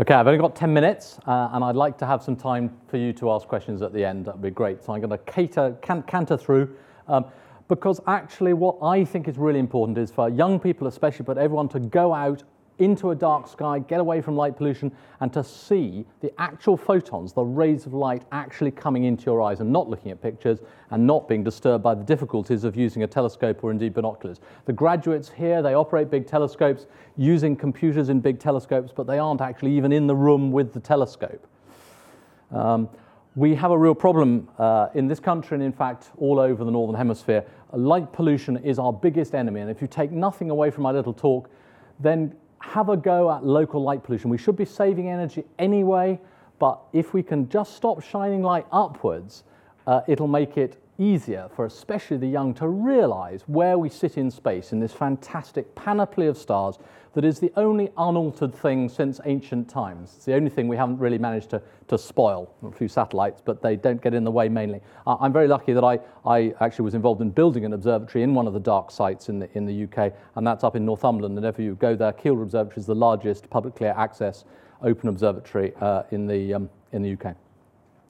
Okay, I've only got 10 minutes, uh, and I'd like to have some time for you to ask questions at the end. That'd be great. So I'm going to cater, can, canter through, um, because actually what I think is really important is for young people especially, but everyone to go out into a dark sky, get away from light pollution, and to see the actual photons, the rays of light actually coming into your eyes and not looking at pictures and not being disturbed by the difficulties of using a telescope or indeed binoculars. The graduates here, they operate big telescopes using computers in big telescopes, but they aren't actually even in the room with the telescope. Um, we have a real problem uh, in this country and, in fact, all over the Northern Hemisphere. Light pollution is our biggest enemy, and if you take nothing away from my little talk, then have a go at local light pollution. We should be saving energy anyway, but if we can just stop shining light upwards, uh, it'll make it easier for especially the young to realize where we sit in space in this fantastic panoply of stars that is the only unaltered thing since ancient times. It's the only thing we haven't really managed to, to spoil, a few satellites, but they don't get in the way mainly. Uh, I'm very lucky that I, I actually was involved in building an observatory in one of the dark sites in the, in the UK, and that's up in Northumberland. And if you go there, Kielder Observatory is the largest publicly access open observatory uh, in, the, um, in the UK.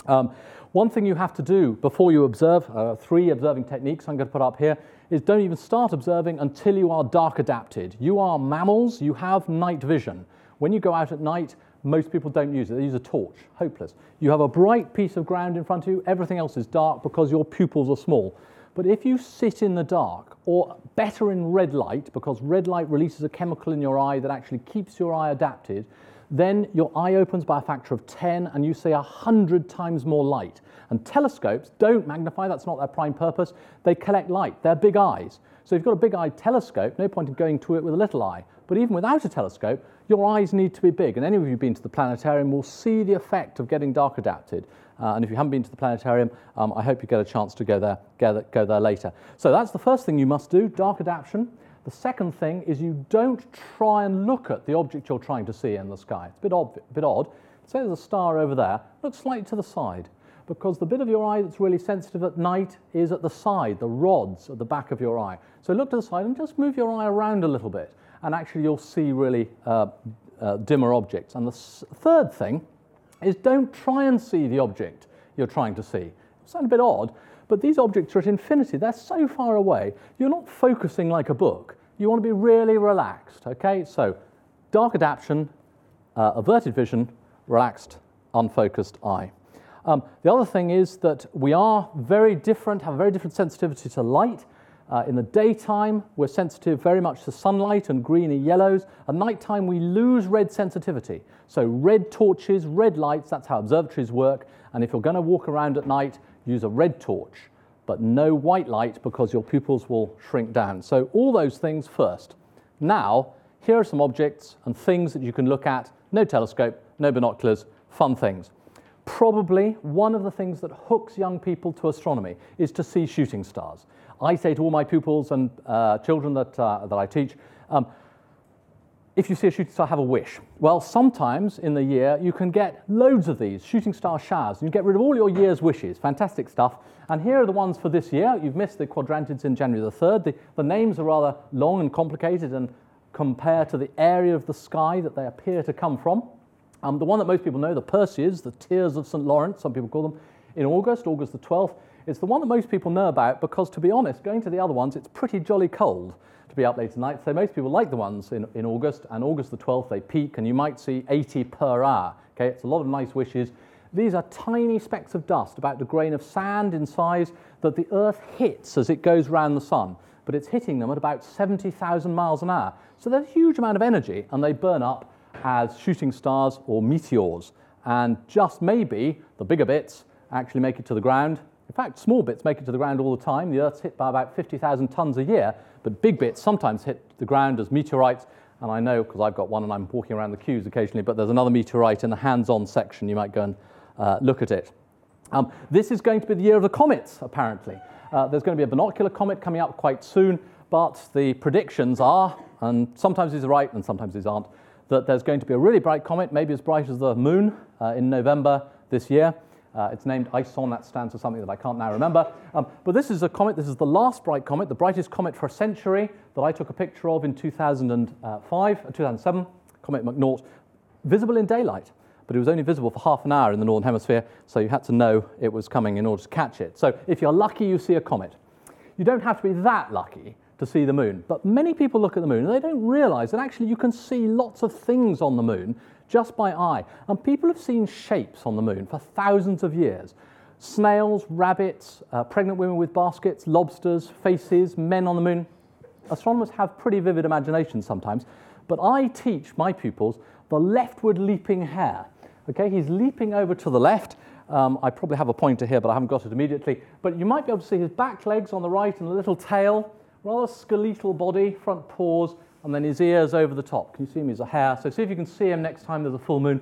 Um, one thing you have to do before you observe, uh, three observing techniques I'm going to put up here, is don't even start observing until you are dark adapted. You are mammals, you have night vision. When you go out at night, most people don't use it. They use a torch. Hopeless. You have a bright piece of ground in front of you, everything else is dark because your pupils are small. But if you sit in the dark, or better in red light, because red light releases a chemical in your eye that actually keeps your eye adapted, then your eye opens by a factor of 10 and you see 100 times more light. And telescopes don't magnify, that's not their prime purpose. They collect light, they're big eyes. So if you've got a big eye telescope, no point in going to it with a little eye. But even without a telescope, your eyes need to be big. And any of you who've been to the planetarium will see the effect of getting dark adapted. Uh, and if you haven't been to the planetarium, um, I hope you get a chance to go there, go, go there later. So that's the first thing you must do, dark adaptation. The second thing is you don't try and look at the object you're trying to see in the sky. It's a bit odd. Bit odd. Say there's a star over there, look slightly to the side because the bit of your eye that's really sensitive at night is at the side, the rods at the back of your eye. So look to the side and just move your eye around a little bit, and actually you'll see really uh, uh, dimmer objects. And the s- third thing is don't try and see the object you're trying to see. It sounds a bit odd, but these objects are at infinity. They're so far away. You're not focusing like a book. You want to be really relaxed, okay? So, dark adaptation, uh, averted vision, relaxed, unfocused eye. Um, the other thing is that we are very different, have a very different sensitivity to light. Uh, in the daytime, we're sensitive very much to sunlight and green and yellows. At nighttime, we lose red sensitivity. So, red torches, red lights, that's how observatories work. And if you're going to walk around at night, use a red torch, but no white light because your pupils will shrink down. So, all those things first. Now, here are some objects and things that you can look at. No telescope, no binoculars, fun things. Probably one of the things that hooks young people to astronomy is to see shooting stars. I say to all my pupils and uh, children that, uh, that I teach, um, if you see a shooting star, have a wish. Well, sometimes in the year you can get loads of these shooting star showers, and you get rid of all your year's wishes. Fantastic stuff. And here are the ones for this year. You've missed the quadrantids in January the 3rd. The, the names are rather long and complicated and compare to the area of the sky that they appear to come from. Um, the one that most people know, the Perseids, the Tears of St. Lawrence, some people call them, in August, August the 12th. It's the one that most people know about because, to be honest, going to the other ones, it's pretty jolly cold to be up late at night. So most people like the ones in, in August, and August the 12th they peak, and you might see 80 per hour. Okay, it's a lot of nice wishes. These are tiny specks of dust, about a grain of sand in size, that the Earth hits as it goes round the sun. But it's hitting them at about 70,000 miles an hour. So there's a huge amount of energy, and they burn up as shooting stars or meteors. And just maybe the bigger bits actually make it to the ground. In fact, small bits make it to the ground all the time. The Earth's hit by about 50,000 tons a year, but big bits sometimes hit the ground as meteorites. And I know because I've got one and I'm walking around the queues occasionally, but there's another meteorite in the hands on section. You might go and uh, look at it. Um, this is going to be the year of the comets, apparently. Uh, there's going to be a binocular comet coming up quite soon, but the predictions are, and sometimes these are right and sometimes these aren't, that there's going to be a really bright comet, maybe as bright as the moon, uh, in November this year. Uh, it's named ISON, that stands for something that I can't now remember. Um, but this is a comet, this is the last bright comet, the brightest comet for a century that I took a picture of in 2005, uh, 2007, Comet McNaught, visible in daylight. But it was only visible for half an hour in the Northern Hemisphere, so you had to know it was coming in order to catch it. So if you're lucky, you see a comet. You don't have to be that lucky to see the moon, but many people look at the moon and they don't realize that actually you can see lots of things on the moon just by eye. And people have seen shapes on the moon for thousands of years snails, rabbits, uh, pregnant women with baskets, lobsters, faces, men on the moon. Astronomers have pretty vivid imaginations sometimes, but I teach my pupils the leftward leaping hare. Okay, he's leaping over to the left. Um, I probably have a pointer here, but I haven't got it immediately. But you might be able to see his back legs on the right and a little tail, rather skeletal body, front paws, and then his ears over the top. Can you see him? He's a hare. So see if you can see him next time there's a full moon.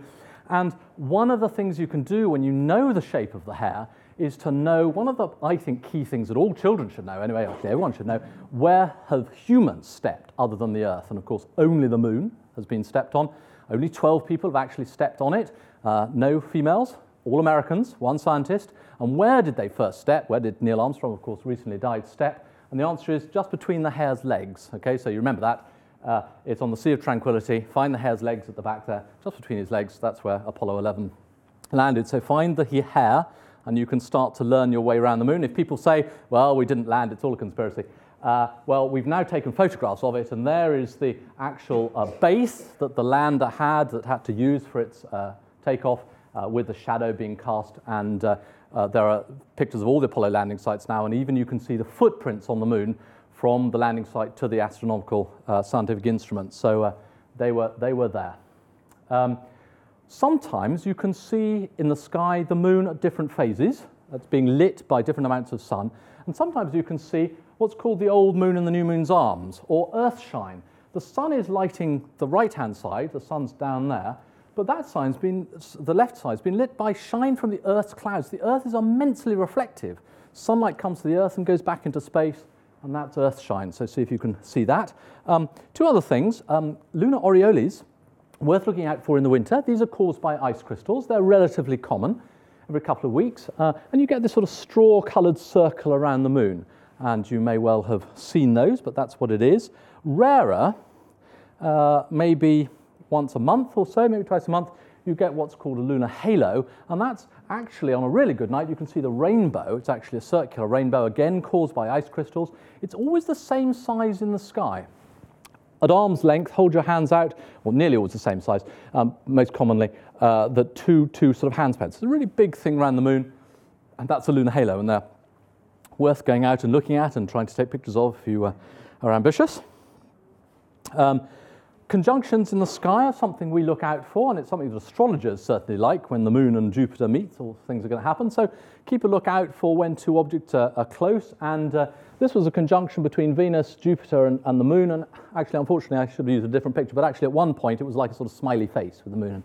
And one of the things you can do when you know the shape of the hare is to know one of the, I think, key things that all children should know, anyway, actually everyone should know, where have humans stepped other than the Earth? And of course, only the moon has been stepped on. Only 12 people have actually stepped on it. Uh, no females, all Americans, one scientist. And where did they first step? Where did Neil Armstrong, of course, recently died, step? And the answer is just between the hare's legs. Okay, so you remember that. Uh, it's on the Sea of Tranquility. Find the hare's legs at the back there, just between his legs. That's where Apollo 11 landed. So find the hare, and you can start to learn your way around the moon. If people say, well, we didn't land, it's all a conspiracy. Uh, well, we've now taken photographs of it, and there is the actual uh, base that the lander had that had to use for its uh, takeoff, uh, with the shadow being cast. And uh, there are pictures of all the Apollo landing sites now, and even you can see the footprints on the moon from the landing site to the astronomical uh, scientific instruments. So uh, they, were, they were there. Um, sometimes you can see in the sky the moon at different phases. It's being lit by different amounts of sun. And sometimes you can see what's called the old moon and the new moon's arms, or earthshine. The sun is lighting the right hand side, the sun's down there, but that side's been, the left side's been lit by shine from the Earth's clouds. The Earth is immensely reflective. Sunlight comes to the Earth and goes back into space and that's Earthshine. So see if you can see that. Um, two other things. Um, lunar aureoles, worth looking out for in the winter. These are caused by ice crystals. They're relatively common every couple of weeks. Uh, and you get this sort of straw-coloured circle around the moon. And you may well have seen those, but that's what it is. Rarer, uh, maybe once a month or so, maybe twice a month, you get what's called a lunar halo, and that's actually on a really good night, you can see the rainbow. It's actually a circular rainbow, again caused by ice crystals. It's always the same size in the sky. At arm's length, hold your hands out, or nearly always the same size, um, most commonly, uh, the two, two sort of handspans. It's a really big thing around the moon, and that's a lunar halo, and they're worth going out and looking at and trying to take pictures of if you uh, are ambitious. Um, Conjunctions in the sky are something we look out for, and it's something that astrologers certainly like when the moon and Jupiter meet, all things are going to happen. So keep a look out for when two objects are, are close. And uh, this was a conjunction between Venus, Jupiter, and, and, the moon. And actually, unfortunately, I should have used a different picture, but actually, at one point, it was like a sort of smiley face with the moon and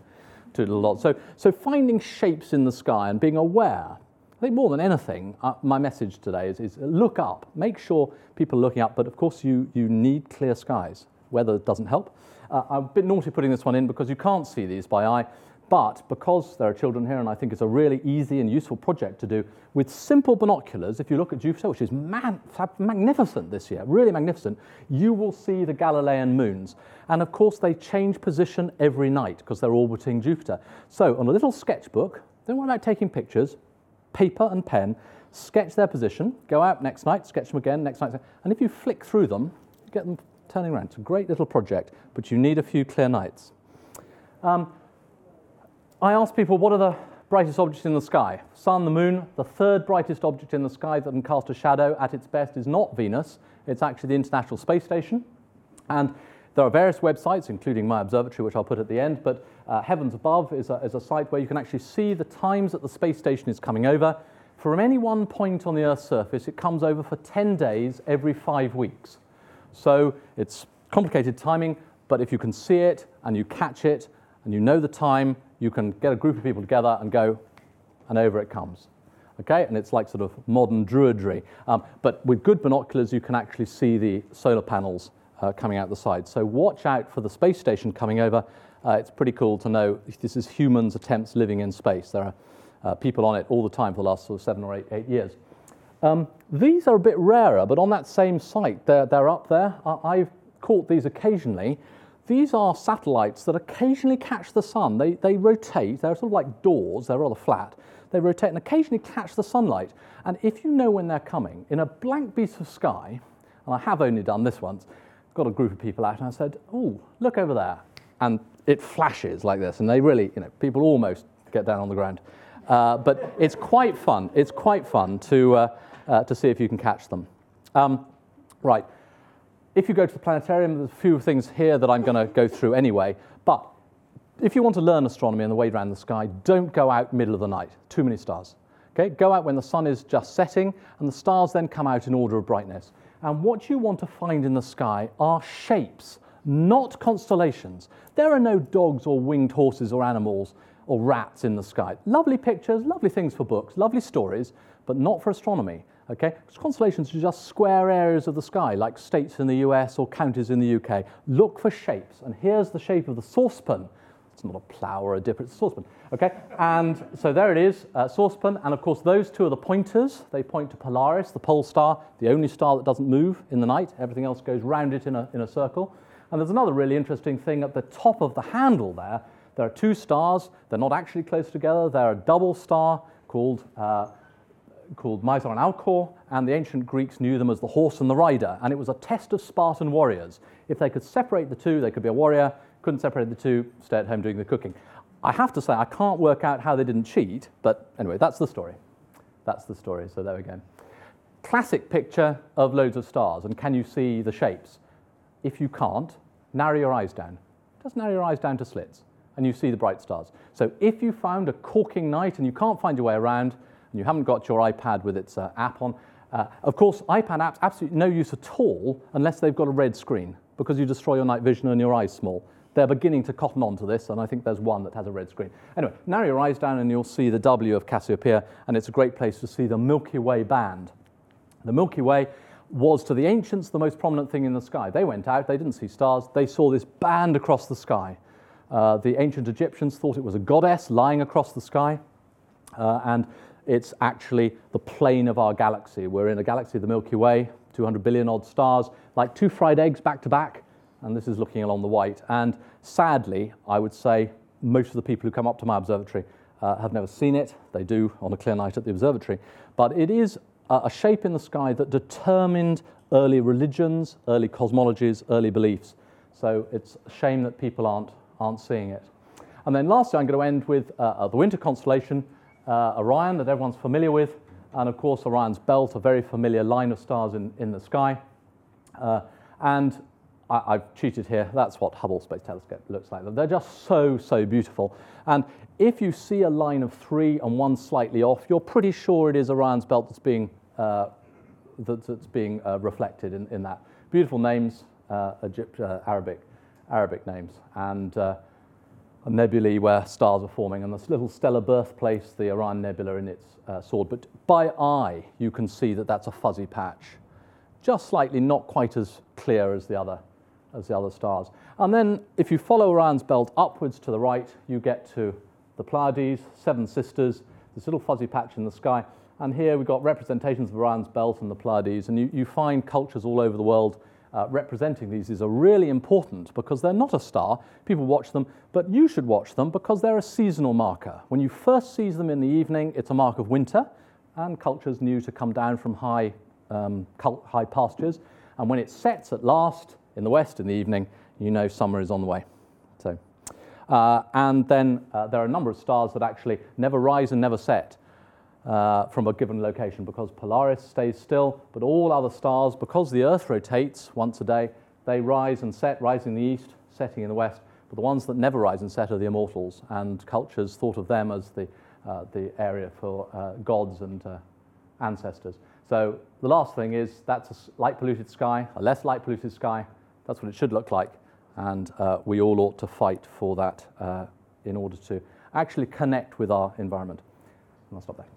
two little dots. So, so finding shapes in the sky and being aware. I think more than anything, uh, my message today is, is look up. Make sure people are looking up, but of course, you, you need clear skies. Weather doesn't help. Uh, I'm a bit naughty putting this one in because you can't see these by eye, but because there are children here, and I think it's a really easy and useful project to do, with simple binoculars, if you look at Jupiter, which is man, magnificent this year, really magnificent, you will see the Galilean moons. And of course, they change position every night because they're orbiting Jupiter. So on a little sketchbook, don't worry about taking pictures, paper and pen, sketch their position, go out next night, sketch them again next night, and if you flick through them, get them turning around. It's a great little project, but you need a few clear nights. Um, I asked people, what are the brightest objects in the sky? Sun, the moon, the third brightest object in the sky that can cast a shadow at its best is not Venus. It's actually the International Space Station. And there are various websites, including my observatory, which I'll put at the end, but uh, Heavens Above is a, is a site where you can actually see the times that the space station is coming over. From any one point on the Earth's surface, it comes over for 10 days every five weeks. So it's complicated timing, but if you can see it and you catch it and you know the time, you can get a group of people together and go, and over it comes. Okay, and it's like sort of modern druidry. Um, but with good binoculars, you can actually see the solar panels uh, coming out the side. So watch out for the space station coming over. Uh, it's pretty cool to know this is humans' attempts living in space. There are uh, people on it all the time for the last sort of seven or eight, eight years. Um, these are a bit rarer, but on that same site, they're, they're up there. I, I've caught these occasionally. These are satellites that occasionally catch the sun. They, they rotate, they're sort of like doors, they're rather flat. They rotate and occasionally catch the sunlight. And if you know when they're coming, in a blank piece of sky, and I have only done this once, got a group of people out and I said, Oh, look over there. And it flashes like this, and they really, you know, people almost get down on the ground. Uh, but it's quite fun. It's quite fun to, uh, uh, to see if you can catch them. Um, right. If you go to the planetarium, there's a few things here that I'm going to go through anyway. But if you want to learn astronomy and the way around the sky, don't go out middle of the night. Too many stars. Okay, go out when the sun is just setting, and the stars then come out in order of brightness. And what you want to find in the sky are shapes, not constellations. There are no dogs or winged horses or animals or rats in the sky. Lovely pictures, lovely things for books, lovely stories, but not for astronomy. Okay? Because constellations are just square areas of the sky, like states in the US or counties in the UK. Look for shapes, and here's the shape of the saucepan. It's not a plough or a dipper, it's a saucepan. Okay? And so there it is, uh, saucepan, and of course those two are the pointers. They point to Polaris, the pole star, the only star that doesn't move in the night. Everything else goes round it in a, in a circle. And there's another really interesting thing at the top of the handle there. There are two stars. They're not actually close together. They're a double star called, uh, called Mizar and Alcor, and the ancient Greeks knew them as the horse and the rider. And it was a test of Spartan warriors. If they could separate the two, they could be a warrior. Couldn't separate the two, stay at home doing the cooking. I have to say, I can't work out how they didn't cheat, but anyway, that's the story. That's the story, so there we go. Classic picture of loads of stars, and can you see the shapes? If you can't, narrow your eyes down. Just narrow your eyes down to slits, and you see the bright stars. So if you found a corking night and you can't find your way around, and you haven't got your iPad with its uh, app on, uh, of course, iPad apps absolutely no use at all unless they've got a red screen because you destroy your night vision and your eyes small. They're beginning to cotton on to this, and I think there's one that has a red screen. Anyway, narrow your eyes down and you'll see the W of Cassiopeia, and it's a great place to see the Milky Way band. The Milky Way was to the ancients the most prominent thing in the sky. They went out, they didn't see stars, they saw this band across the sky. Uh, the ancient Egyptians thought it was a goddess lying across the sky, uh, and it's actually the plane of our galaxy. We're in a galaxy, the Milky Way, 200 billion odd stars, like two fried eggs back to back, and this is looking along the white. And sadly, I would say most of the people who come up to my observatory uh, have never seen it. They do on a clear night at the observatory. But it is a shape in the sky that determined early religions, early cosmologies, early beliefs. So it's a shame that people aren't, aren't seeing it. And then lastly, I'm going to end with uh, uh, the winter constellation, uh, Orion, that everyone's familiar with. And of course, Orion's belt, a very familiar line of stars in, in the sky. Uh, and I, have cheated here. That's what Hubble Space Telescope looks like. They're just so, so beautiful. And if you see a line of three and one slightly off, you're pretty sure it is Orion's belt that's being, uh, that's being uh, reflected in, in that. Beautiful names, uh, Egypt, uh, Arabic, Arabic names, and uh, a nebulae where stars are forming, and this little stellar birthplace, the Orion Nebula in its uh, sword. But by eye, you can see that that's a fuzzy patch, just slightly not quite as clear as the other as the other stars. And then if you follow Orion's belt upwards to the right, you get to the Pleiades, Seven Sisters, this little fuzzy patch in the sky. And here we've got representations of Orion's belt and the Pleiades. And you, you find cultures all over the world uh, representing these. is really important because they're not a star. People watch them, but you should watch them because they're a seasonal marker. When you first see them in the evening, it's a mark of winter, and cultures knew to come down from high, um, high pastures. And when it sets at last, in the west in the evening, you know summer is on the way. So, uh, and then uh, there are a number of stars that actually never rise and never set uh, from a given location because Polaris stays still, but all other stars, because the Earth rotates once a day, they rise and set, rising in the east, setting in the west. But the ones that never rise and set are the immortals, and cultures thought of them as the, uh, the area for uh, gods and uh, ancestors. So the last thing is that's a light polluted sky, a less light polluted sky, that's what it should look like. And uh, we all ought to fight for that uh, in order to actually connect with our environment. And I'll stop there.